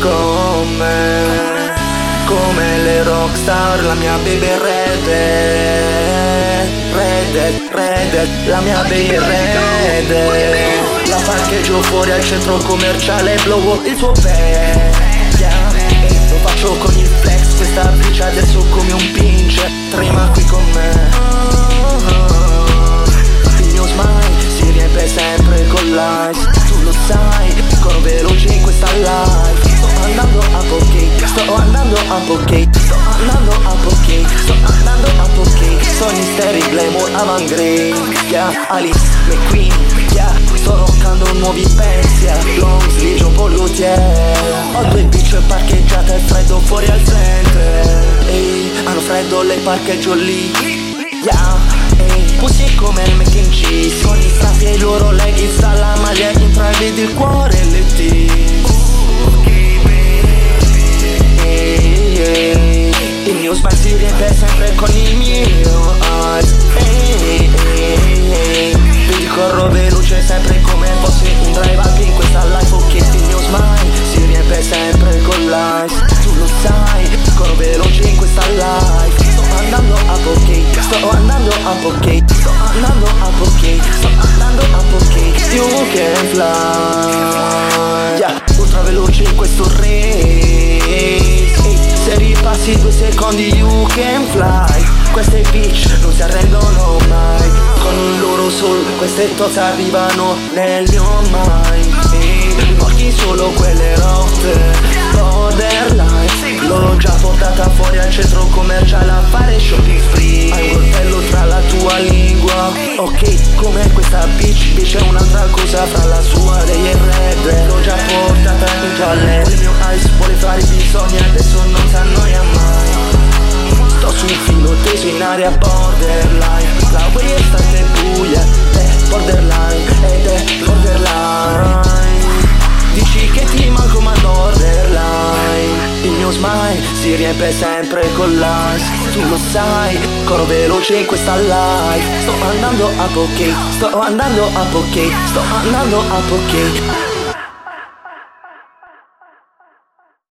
con me Come le rockstar la mia baby red Red, red, la mia baby red La parcheggio fuori al centro commerciale Blow il tuo vecchia Lo faccio con il flex Questa bitch adesso come un pince Trema qui con me. Il mio smile si riempie sempre con lies Tu lo sai, corro veloce in questa life sto andando a poche Sto andando a poche, sto andando a poche Sono steri, glamour, avangre Yeah, Alice McQueen Yeah, sto roccando nuovi pensieri Long sleeve, un po' Ho due bitch parcheggiate al freddo fuori al center Ehi, hanno freddo, le parcheggio lì Yeah, pussy come il cheese. Con i strappi e i loro leggings dalla maglia in tra vedi il cuore sempre come fossi un drive up in questa life Ok, il mio smile. Si riempie sempre con l'eyes Tu lo sai, corro veloce in questa life. Sto andando a poche, sto andando a poche Sto andando a poche, sto andando a poche. You can fly. Yeah, ultra veloce in questo Ehi, Se ripassi due secondi you can fly. Queste bitch non si arrendono mai Con il loro soul queste tozze arrivano nel mio mind. Ehi, Porti solo quelle rotte Borderline. L'ho già portata fuori al centro commerciale a fare shopping spree Hai un coltello tra la tua lingua. Ok, come questa bitch è un'altra cosa fra la sua lei e red. L'ho già portata in toilet Il mio ice vuole fare i bisogni Adesso non si annoia mai Sto sul filo teso in area borderline Smile si riempie sempre con l'eyes Tu lo sai, corro veloce in questa life. Sto andando a poche, sto andando a poche Sto andando a poche